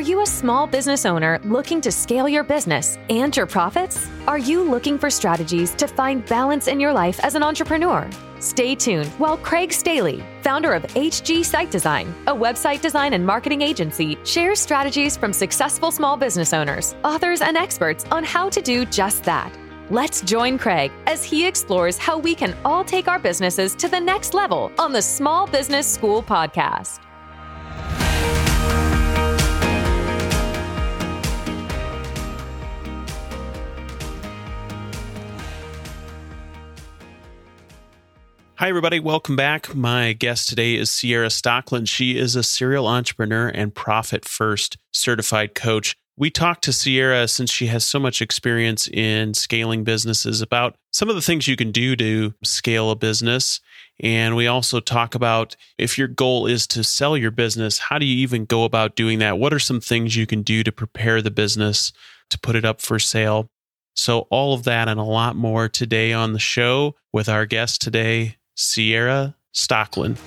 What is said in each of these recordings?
Are you a small business owner looking to scale your business and your profits? Are you looking for strategies to find balance in your life as an entrepreneur? Stay tuned while Craig Staley, founder of HG Site Design, a website design and marketing agency, shares strategies from successful small business owners, authors, and experts on how to do just that. Let's join Craig as he explores how we can all take our businesses to the next level on the Small Business School podcast. Hi, everybody. Welcome back. My guest today is Ciara Stockeland. She is a serial entrepreneur and profit first certified coach. We talked to Ciara since she has so much experience in scaling businesses about some of the things you can do to scale a business. And we also talk about if your goal is to sell your business, how do you even go about doing that? What are some things you can do to prepare the business to put it up for sale? So, all of that and a lot more today on the show with our guest today, Ciara Stockeland.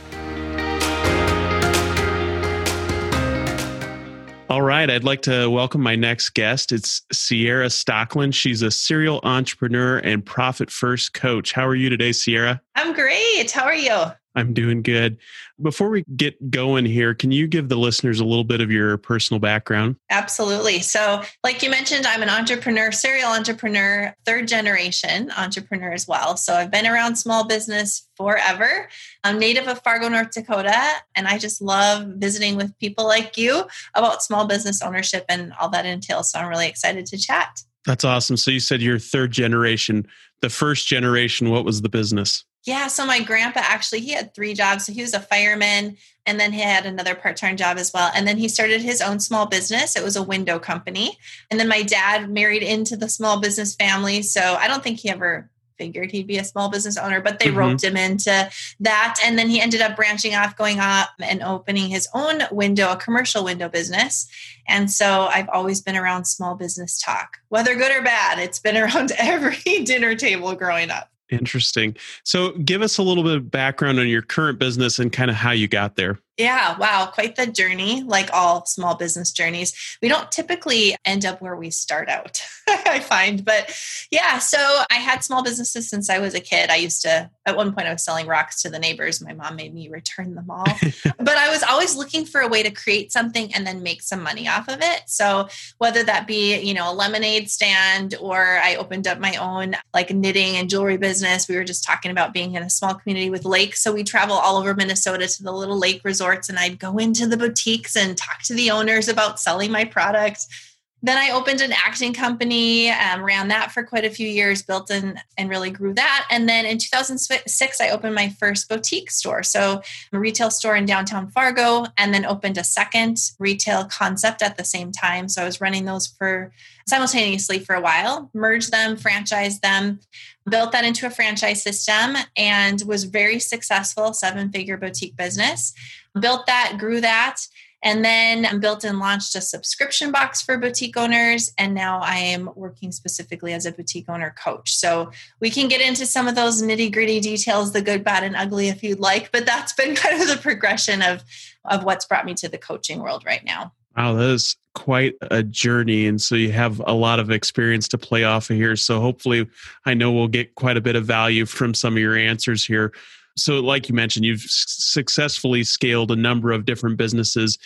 All right, I'd like to welcome my next guest. It's Ciara Stockeland. She's a serial entrepreneur and profit first coach. How are you today, Ciara? I'm great. How are you? I'm doing good. Before we get going here, can you give the listeners a little bit of your personal background? Absolutely. So, like you mentioned, I'm an entrepreneur, serial entrepreneur, third generation entrepreneur as well. So, I've been around small business forever. I'm native of Fargo, North Dakota, and I just love visiting with people like you about small business ownership and all that entails. So, I'm really excited to chat. That's awesome. So, you said you're third generation. The first generation, what was the business? Yeah, so my grandpa actually he had three jobs. So he was a fireman and then he had another part-time job as well. And then he started his own small business. It was a window company. And then my dad married into the small business family. So I don't think he ever figured he'd be a small business owner, but they mm-hmm. roped him into that. And then he ended up branching off, going up and opening his own window, a commercial window business. And so I've always been around small business talk, whether good or bad. It's been around every dinner table growing up. Interesting. So, give us a little bit of background on your current business and kind of how you got there. Yeah, wow, quite the journey, like all small business journeys. We don't typically end up where we start out, I find. But yeah, so I had small businesses since I was a kid. I used to, at one point, I was selling rocks to the neighbors. My mom made me return them all. but I was always looking for a way to create something and then make some money off of it. So whether that be, you know, a lemonade stand or I opened up my own like knitting and jewelry business, we were just talking about being in a small community with lakes. So we travel all over Minnesota to the little lake resort resorts and I'd go into the boutiques and talk to the owners about selling my product. Then I opened an acting company, um, ran that for quite a few years, built and and really grew that. And then in 2006, I opened my first boutique store. So a retail store in downtown Fargo, and then opened a second retail concept at the same time. So I was running those for simultaneously for a while, merged them, franchised them, built that into a franchise system, and was very successful seven figure boutique business built that, grew that, and then I'm built and launched a subscription box for boutique owners. And now I am working specifically as a boutique owner coach. So we can get into some of those nitty gritty details, the good, bad, and ugly if you'd like. But that's been kind of the progression of, of what's brought me to the coaching world right now. Wow, that is quite a journey. And so you have a lot of experience to play off of here. So hopefully, I know we'll get quite a bit of value from some of your answers here. So, like you mentioned, you've successfully scaled a number of different businesses.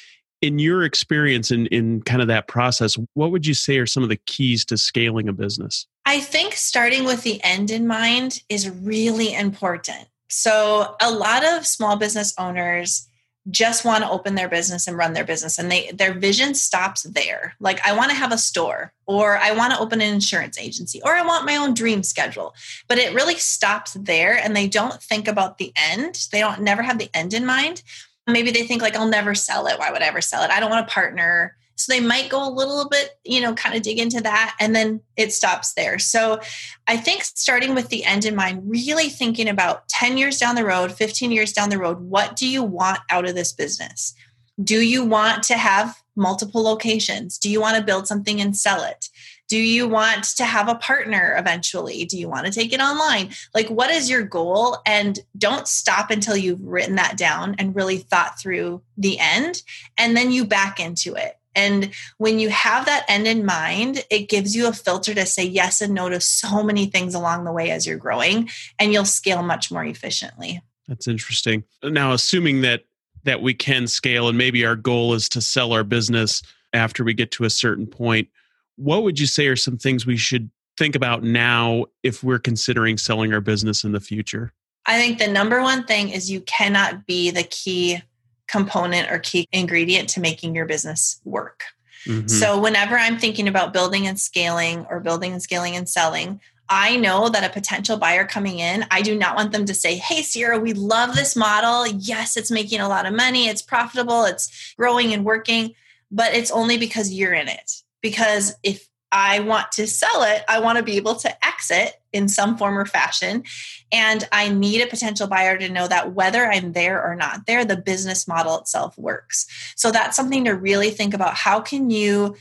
In your experience in, in kind of that process, what would you say are some of the keys to scaling a business? I think starting with the end in mind is really important. So, a lot of small business owners just want to open their business and run their business and they their vision stops there. Like i want to have a store or i want to open an insurance agency or i want my own dream schedule. But it really stops there and they don't think about the end. They don't never have the end in mind. Maybe they think like i'll never sell it. Why would i ever sell it? I don't want to partner so they might go a little bit, you know, kind of dig into that and then it stops there. So I think starting with the end in mind, really thinking about 10 years down the road, 15 years down the road, what do you want out of this business? Do you want to have multiple locations? Do you want to build something and sell it? Do you want to have a partner eventually? Do you want to take it online? Like, what is your goal? And don't stop until you've written that down and really thought through the end. And then you back into it And when you have that end in mind, it gives you a filter to say yes and no to so many things along the way as you're growing, and you'll scale much more efficiently. That's interesting. Now, assuming that that we can scale and maybe our goal is to sell our business after we get to a certain point, what would you say are some things we should think about now if we're considering selling our business in the future? I think the number one thing is you cannot be the key component or key ingredient to making your business work. Mm-hmm. So, whenever I'm thinking about building and scaling or building and scaling and selling, I know that a potential buyer coming in, I do not want them to say, Hey, Ciara, we love this model. Yes, it's making a lot of money, it's profitable, it's growing and working, but it's only because you're in it. Because if I want to sell it, I want to be able to exit in some form or fashion. And I need a potential buyer to know that whether I'm there or not there, the business model itself works. So that's something to really think about. How can you,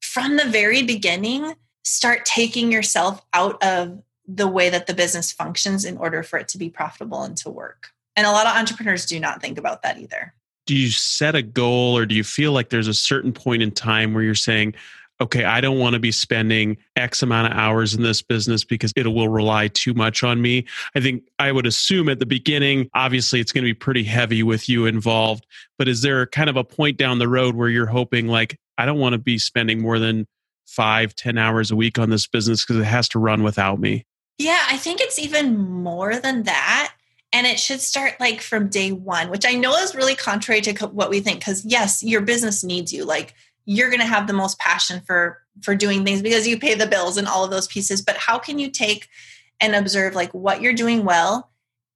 from the very beginning, start taking yourself out of the way that the business functions in order for it to be profitable and to work? And a lot of entrepreneurs do not think about that either. Do you set a goal or do you feel like there's a certain point in time where you're saying, okay, I don't want to be spending X amount of hours in this business because it will rely too much on me. I think I would assume at the beginning, obviously, it's going to be pretty heavy with you involved. But is there kind of a point down the road where you're hoping, like, I don't want to be spending more than five, ten hours a week on this business because it has to run without me? Yeah, I think it's even more than that. And it should start like from day one, which I know is really contrary to what we think. Because, yes, your business needs you. Like, you're going to have the most passion for for doing things because you pay the bills and all of those pieces. But how can you take and observe like what you're doing well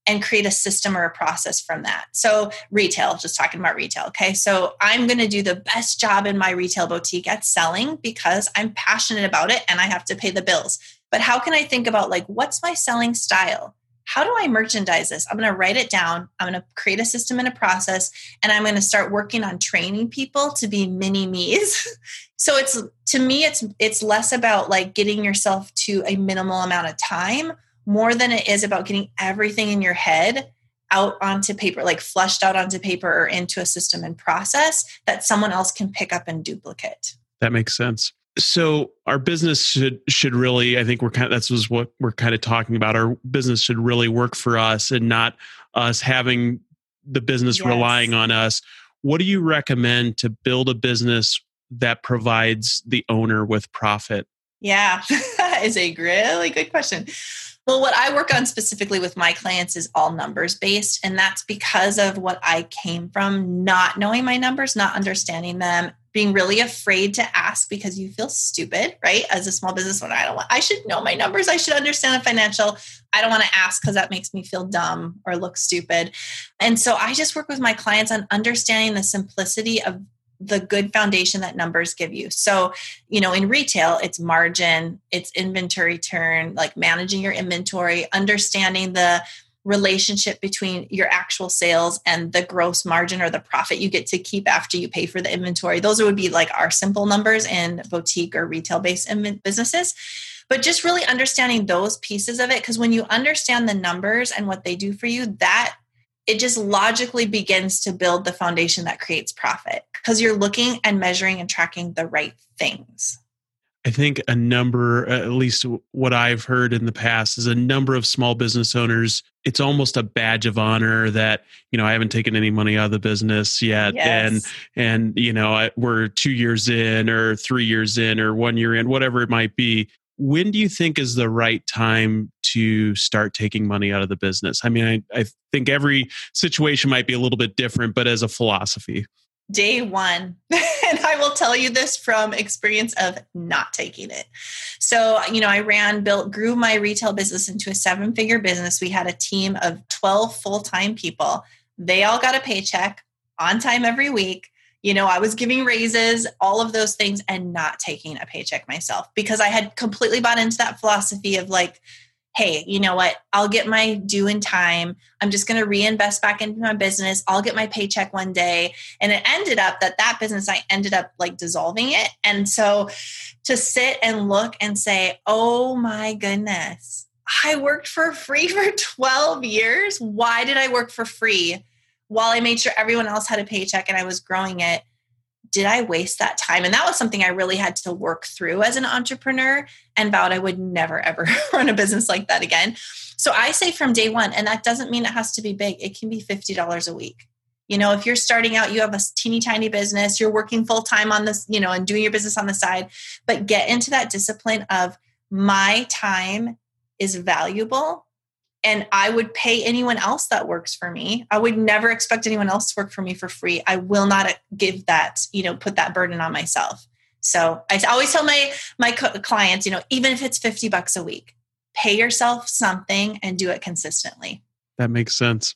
and create a system or a process from that? So retail just talking about retail okay? So i'm going to do the best job in my retail boutique at selling because i'm passionate about it and i have to pay the bills. But how can i think about like what's my selling style how do I merchandise this? I'm going to write it down. I'm going to create a system and a process, and I'm going to start working on training people to be mini me's. so it's to me, it's it's less about like getting yourself to a minimal amount of time more than it is about getting everything in your head out onto paper, like flushed out onto paper or into a system and process that someone else can pick up and duplicate. That makes sense so our business should should really i think we're kind of that's was what we're kind of talking about our business should really work for us and not us having the business yes. relying on us what do you recommend to build a business that provides the owner with profit yeah that is a really good question well, what I work on specifically with my clients is all numbers based. And that's because of what I came from not knowing my numbers, not understanding them, being really afraid to ask because you feel stupid, right? As a small business owner, I don't want, I should know my numbers. I should understand the financial. I don't want to ask because that makes me feel dumb or look stupid. And so I just work with my clients on understanding the simplicity of the good foundation that numbers give you. So, you know, in retail, it's margin, it's inventory turn, like managing your inventory, understanding the relationship between your actual sales and the gross margin or the profit you get to keep after you pay for the inventory. Those would be like our simple numbers in boutique or retail based businesses. But just really understanding those pieces of it, because when you understand the numbers and what they do for you, that it just logically begins to build the foundation that creates profit because you're looking and measuring and tracking the right things. I think a number, at least what I've heard in the past, is a number of small business owners. It's almost a badge of honor that you know I haven't taken any money out of the business yet, yes. and and you know I, we're two years in, or three years in, or one year in, whatever it might be. When do you think is the right time to start taking money out of the business? I mean, I, I think every situation might be a little bit different, but as a philosophy day one. and I will tell you this from experience of not taking it. So, you know, I ran, built, grew my retail business into a seven figure business. We had a team of 12 full time people. They all got a paycheck on time every week. You know, I was giving raises, all of those things, and not taking a paycheck myself because I had completely bought into that philosophy of like, hey, you know what? I'll get my due in time. I'm just going to reinvest back into my business. I'll get my paycheck one day. And it ended up that that business, I ended up like dissolving it. And so to sit and look and say, oh my goodness, I worked for free for 12 years. Why did I work for free while I made sure everyone else had a paycheck and I was growing it? Did I waste that time? And that was something I really had to work through as an entrepreneur and vowed I would never, ever run a business like that again. So I say from day one, and that doesn't mean it has to be big, it can be $50 a week. You know, if you're starting out, you have a teeny tiny business, you're working full time on this, you know, and doing your business on the side, but get into that discipline of my time is valuable and I would pay anyone else that works for me. I would never expect anyone else to work for me for free. I will not uh, give that, you know, put that burden on myself. So I always tell my my clients, you know, even if it's 50 bucks a week, pay yourself something and do it consistently. That makes sense.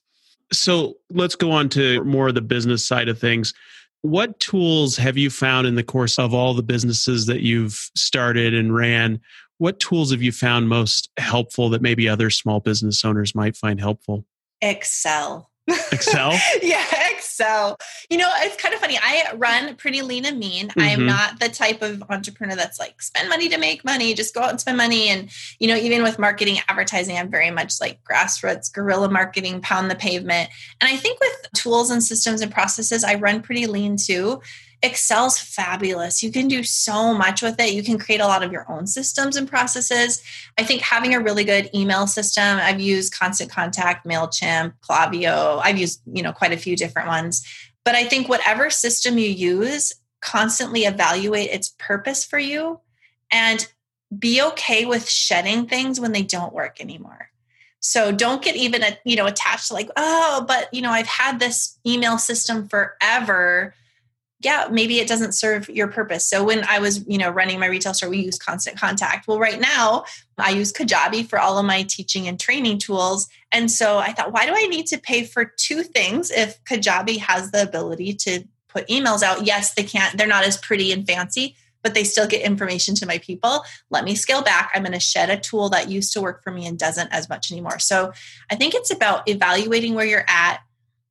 So let's go on to more of the business side of things. What tools have you found in the course of all the businesses that you've started and ran? What tools have you found most helpful that maybe other small business owners might find helpful? Excel. Excel? yeah, Excel. You know, it's kind of funny. I run pretty lean and mean. Mm-hmm. I am not the type of entrepreneur that's like spend money to make money, just go out and spend money. And, you know, even with marketing, advertising, I'm very much like grassroots, guerrilla marketing, pound the pavement. And I think with tools and systems and processes, I run pretty lean too. Excel's fabulous. You can do so much with it. You can create a lot of your own systems and processes. I think having a really good email system, I've used Constant Contact, MailChimp, Klaviyo. I've used, you know, quite a few different ones. But I think whatever system you use, constantly evaluate its purpose for you and be okay with shedding things when they don't work anymore. So don't get even you know attached to like, oh, but you know, I've had this email system forever yeah, maybe it doesn't serve your purpose. So when I was, you know, running my retail store, we use constant contact. Well, right now I use Kajabi for all of my teaching and training tools. And so I thought, why do I need to pay for two things if Kajabi has the ability to put emails out? Yes, they can't, they're not as pretty and fancy, but they still get information to my people. Let me scale back. I'm going to shed a tool that used to work for me and doesn't as much anymore. So I think it's about evaluating where you're at,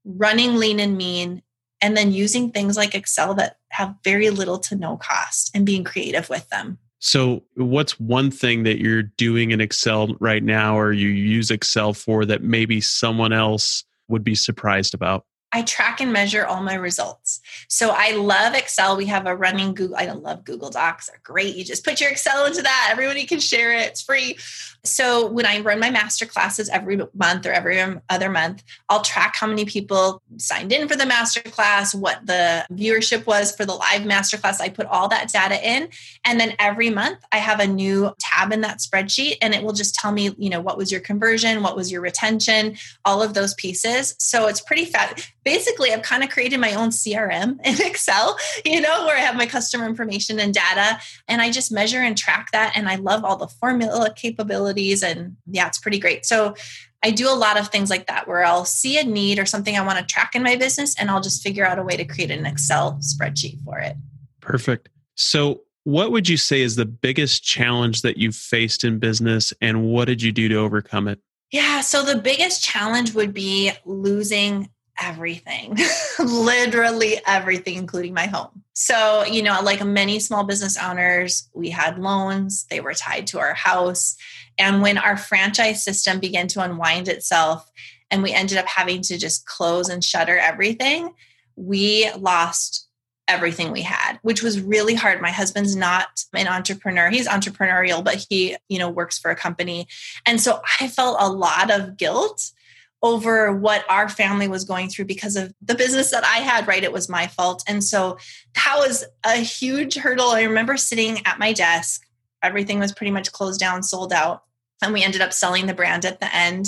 running lean and mean, and then using things like Excel that have very little to no cost and being creative with them. So, what's one thing that you're doing in Excel right now, or you use Excel for that maybe someone else would be surprised about? I track and measure all my results. So I love Excel. We have a running Google. I love Google Docs. They're great. You just put your Excel into that. Everybody can share it. It's free. So when I run my master classes every month or every other month, I'll track how many people signed in for the master class, what the viewership was for the live master class. I put all that data in. And then every month I have a new tab in that spreadsheet and it will just tell me, you know, what was your conversion, what was your retention, all of those pieces. So it's pretty fat. Basically, I've kind of created my own CRM in Excel, you know, where I have my customer information and data and I just measure and track that. And I love all the formula capabilities and yeah it's pretty great. So i do a lot of things like that where i'll see a need or something i want to track in my business and i'll just figure out a way to create an excel spreadsheet for it. Perfect. So what would you say is the biggest challenge that you've faced in business and what did you do to overcome it? Yeah so the biggest challenge would be losing everything, literally everything, including my home. So, you know, like many small business owners, we had loans, they were tied to our house. And when our franchise system began to unwind itself and we ended up having to just close and shutter everything, we lost everything we had which was really hard my husband's not an entrepreneur he's entrepreneurial but he you know works for a company and so i felt a lot of guilt over what our family was going through because of the business that I had, right? It was my fault. And so that was a huge hurdle. I remember sitting at my desk, everything was pretty much closed down, sold out. And we ended up selling the brand at the end.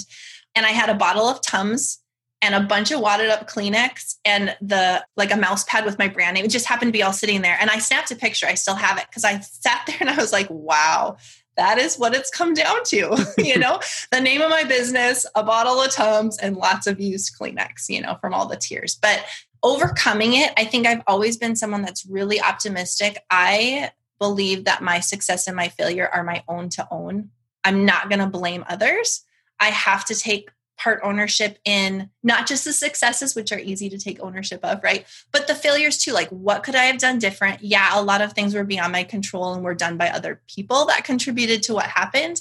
And I had a bottle of Tums and a bunch of wadded up Kleenex and the like a mouse pad with my brand name. It just happened to be all sitting there. And I snapped a picture. I still have it because I sat there and I was like, wow, that is what it's come down to. you know, the name of my business, a bottle of Tums, and lots of used Kleenex, you know, from all the tears. But overcoming it, I think I've always been someone that's really optimistic. I believe that my success and my failure are my own to own. I'm not going to blame others. I have to take part ownership in not just the successes which are easy to take ownership of right but the failures too like what could i have done different yeah a lot of things were beyond my control and were done by other people that contributed to what happened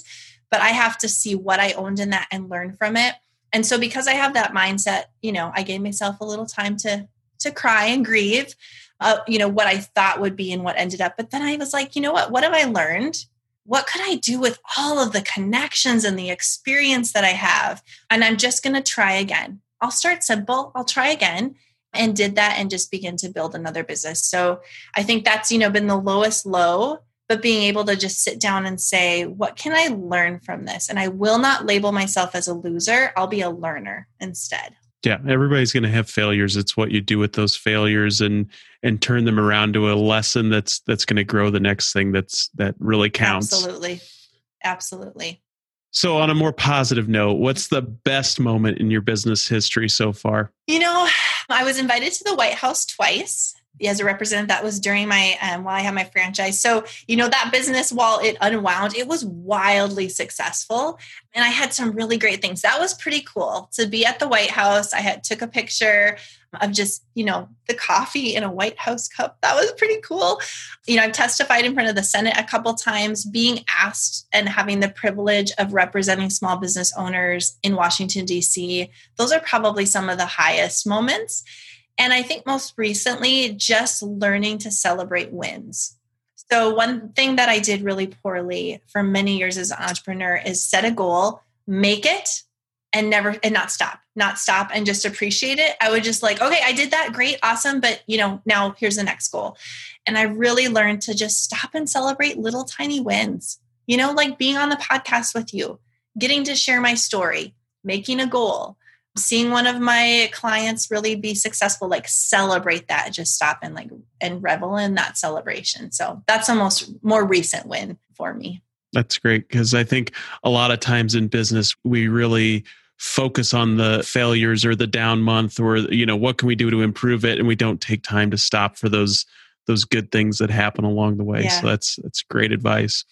but i have to see what i owned in that and learn from it and so because i have that mindset you know i gave myself a little time to to cry and grieve, uh, you know, what I thought would be and what ended up. But then I was like, you know what? What have I learned? What could I do with all of the connections and the experience that I have? And I'm just going to try again. I'll start simple. I'll try again and did that and just begin to build another business. So I think that's, you know, been the lowest low, but being able to just sit down and say, what can I learn from this? And I will not label myself as a loser. I'll be a learner instead. Yeah, everybody's going to have failures. It's what you do with those failures and and turn them around to a lesson that's that's going to grow the next thing that's that really counts. Absolutely. Absolutely. So, on a more positive note, what's the best moment in your business history so far? You know, I was invited to the White House twice as a representative that was during my um, while i had my franchise. So you know that business while it unwound it was wildly successful. And i had some really great things. That was pretty cool to be at the white house. I had took a picture of just you know the coffee in a white house cup. That was pretty cool. You know i've testified in front of the senate a couple times. Being asked and having the privilege of representing small business owners in washington d.c those are probably some of the highest moments and I think most recently, just learning to celebrate wins. So, one thing that I did really poorly for many years as an entrepreneur is set a goal, make it, and never and not stop not stop and just appreciate it. I would just like okay i did that. Great. Awesome. But you know now here's the next goal. And i really learned to just stop and celebrate little tiny wins. You know like being on the podcast with you getting to share my story making a goal seeing one of my clients really be successful like celebrate that just stop and like and revel in that celebration. So that's the most more recent win for me. That's great because i think a lot of times in business we really focus on the failures or the down month or you know what can we do to improve it and we don't take time to stop for those those good things that happen along the way. Yeah. so that's that's great advice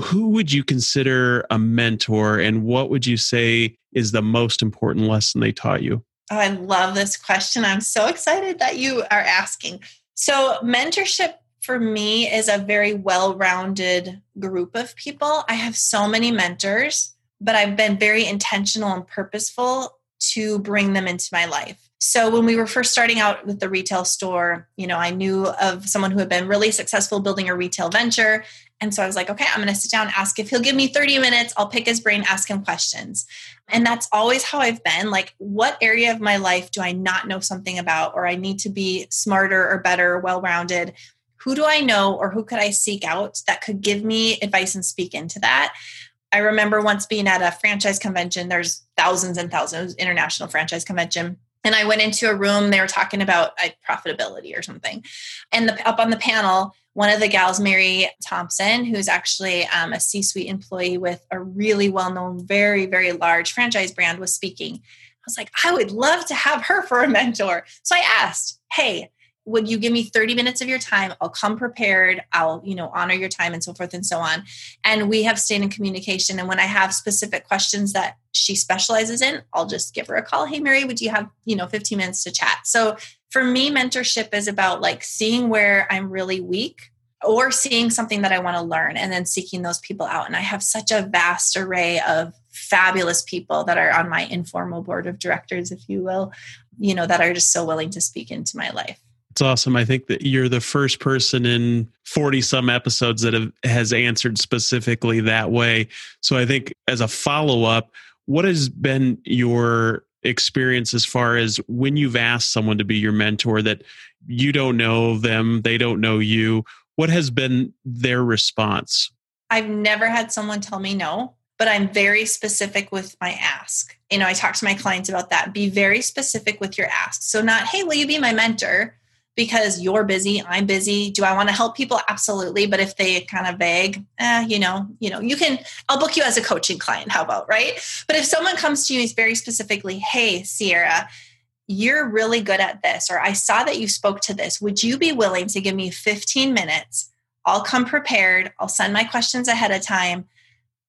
who would you consider a mentor and what would you say is the most important lesson they taught you? Oh, I love this question. I'm so excited that you are asking. So, mentorship for me is a very well rounded group of people. I have so many mentors, but I've been very intentional and purposeful to bring them into my life. So when we were first starting out with the retail store, you know, I knew of someone who had been really successful building a retail venture. And so I was like, okay, I'm going to sit down, ask if he'll give me 30 minutes. I'll pick his brain, ask him questions. And that's always how I've been. Like, what area of my life do I not know something about, or I need to be smarter or better, well rounded? Who do I know, or who could I seek out that could give me advice and speak into that? I remember once being at a franchise convention, there's thousands and thousands, international franchise convention and I went into a room, they were talking about profitability or something. And the, up on the panel, one of the gals, Mary Thompson, who's actually um, a C suite employee with a really well known, very, very large franchise brand, was speaking. I was like, I would love to have her for a mentor. So I asked, Hey, would you give me 30 minutes of your time? I'll come prepared. I'll you know honor your time and so forth and so on. And we have stayed in communication. And when i have specific questions that she specializes in i'll just give her a call hey mary would you have you know 15 minutes to chat? So for me mentorship is about like seeing where i'm really weak or seeing something that i want to learn and then seeking those people out and i have such a vast array of fabulous people that are on my informal board of directors if you will you know that are just so willing to speak into my life it's awesome. I think that you're the first person in 40 some episodes that have, has answered specifically that way. So I think as a follow up, what has been your experience as far as when you've asked someone to be your mentor that you don't know them, they don't know you? What has been their response? I've never had someone tell me no, but I'm very specific with my ask. You know, I talk to my clients about that. Be very specific with your ask. So, not, hey, will you be my mentor? Because you're busy i'm busy. Do i want to help people? Absolutely but if they kind of vague eh, you know you know you can i'll book you as a coaching client how about right? But if someone comes to you and very specifically hey Ciara you're really good at this or i saw that you spoke to this. Would you be willing to give me 15 minutes? I'll come prepared. I'll send my questions ahead of time.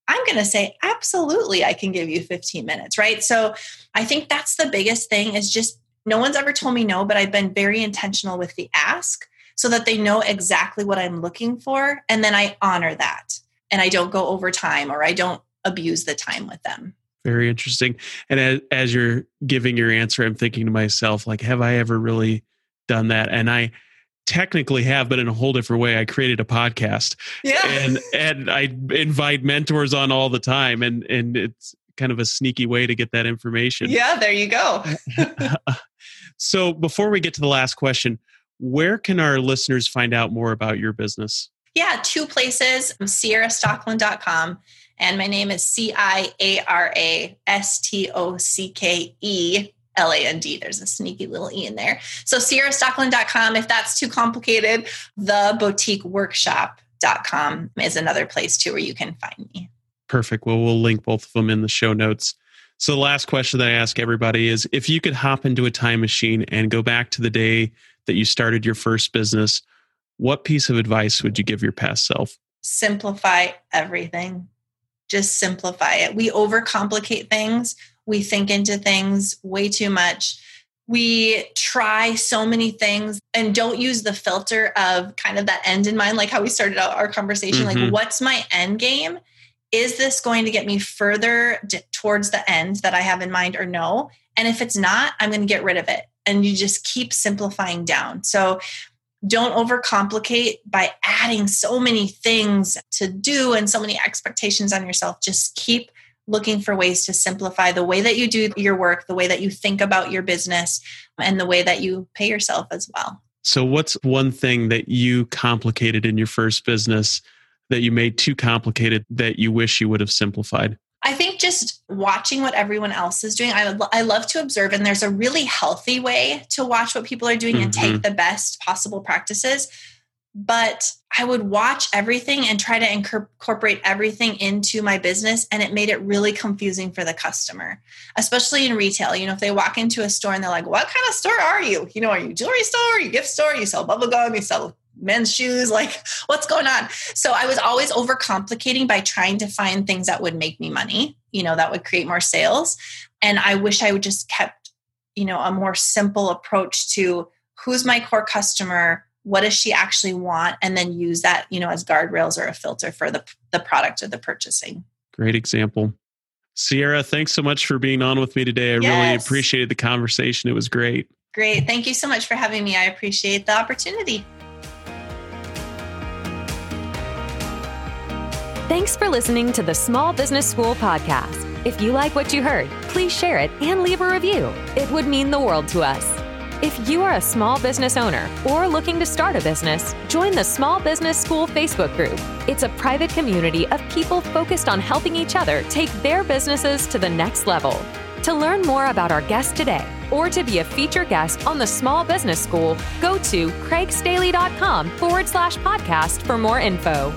I'm going to say, absolutely, I can give you 15 minutes, right? So I think that's the biggest thing is just no one's ever told me no, but I've been very intentional with the ask so that they know exactly what I'm looking for. And then I honor that and I don't go over time or I don't abuse the time with them. Very interesting. And as, as you're giving your answer, I'm thinking to myself, like, have I ever really done that. And I technically have, but in a whole different way. I created a podcast. Yeah. And and I invite mentors on all the time. And and it's kind of a sneaky way to get that information. Yeah, there you go. so before we get to the last question, where can our listeners find out more about your business? Yeah, two places ciarastockeland.com. And my name is C I A R A S T O C K E L A N D. There's a sneaky little E in there. So ciarastockeland.com. If that's too complicated, the boutique workshop.com is another place too where you can find me. Perfect. Well, we'll link both of them in the show notes. So, the last question that I ask everybody is if you could hop into a time machine and go back to the day that you started your first business, what piece of advice would you give your past self? Simplify everything. Just simplify it. We overcomplicate things, we think into things way too much. We try so many things and don't use the filter of kind of that end in mind, like how we started out our conversation. Mm-hmm. Like, what's my end game? Is this going to get me further towards the end that I have in mind or no? And if it's not, I'm going to get rid of it. And you just keep simplifying down. So don't overcomplicate by adding so many things to do and so many expectations on yourself. Just keep looking for ways to simplify the way that you do your work, the way that you think about your business, and the way that you pay yourself as well. So, what's one thing that you complicated in your first business that you made too complicated that you wish you would have simplified? I think just watching what everyone else is doing. I, I love to observe, and there's a really healthy way to watch what people are doing mm-hmm. and take mm-hmm. the best possible practices. But I would watch everything and try to incorporate everything into my business, and it made it really confusing for the customer, especially in retail. You know, if they walk into a store and they're like, "What kind of store are you? You know, are you jewelry store? Are you gift store? You sell bubble gum? You sell men's shoes like what's going on? So i was always overcomplicating by trying to find things that would make me money you know that would create more sales. And i wish i would just kept you know a more simple approach to who's my core customer what does she actually want and then use that you know as guardrails or a filter for the the product or the purchasing. Great example. Ciara thanks so much for being on with me today. I yes. really appreciated the conversation. It was great. Great. Thank you so much for having me. I appreciate the opportunity Thanks for listening to the Small Business School podcast. If you like what you heard, please share it and leave a review. It would mean the world to us. If you are a small business owner or looking to start a business, join the Small Business School Facebook group. It's a private community of people focused on helping each other take their businesses to the next level. To learn more about our guest today or to be a featured guest on the Small Business School, go to craigstaley.com forward slash podcast for more info.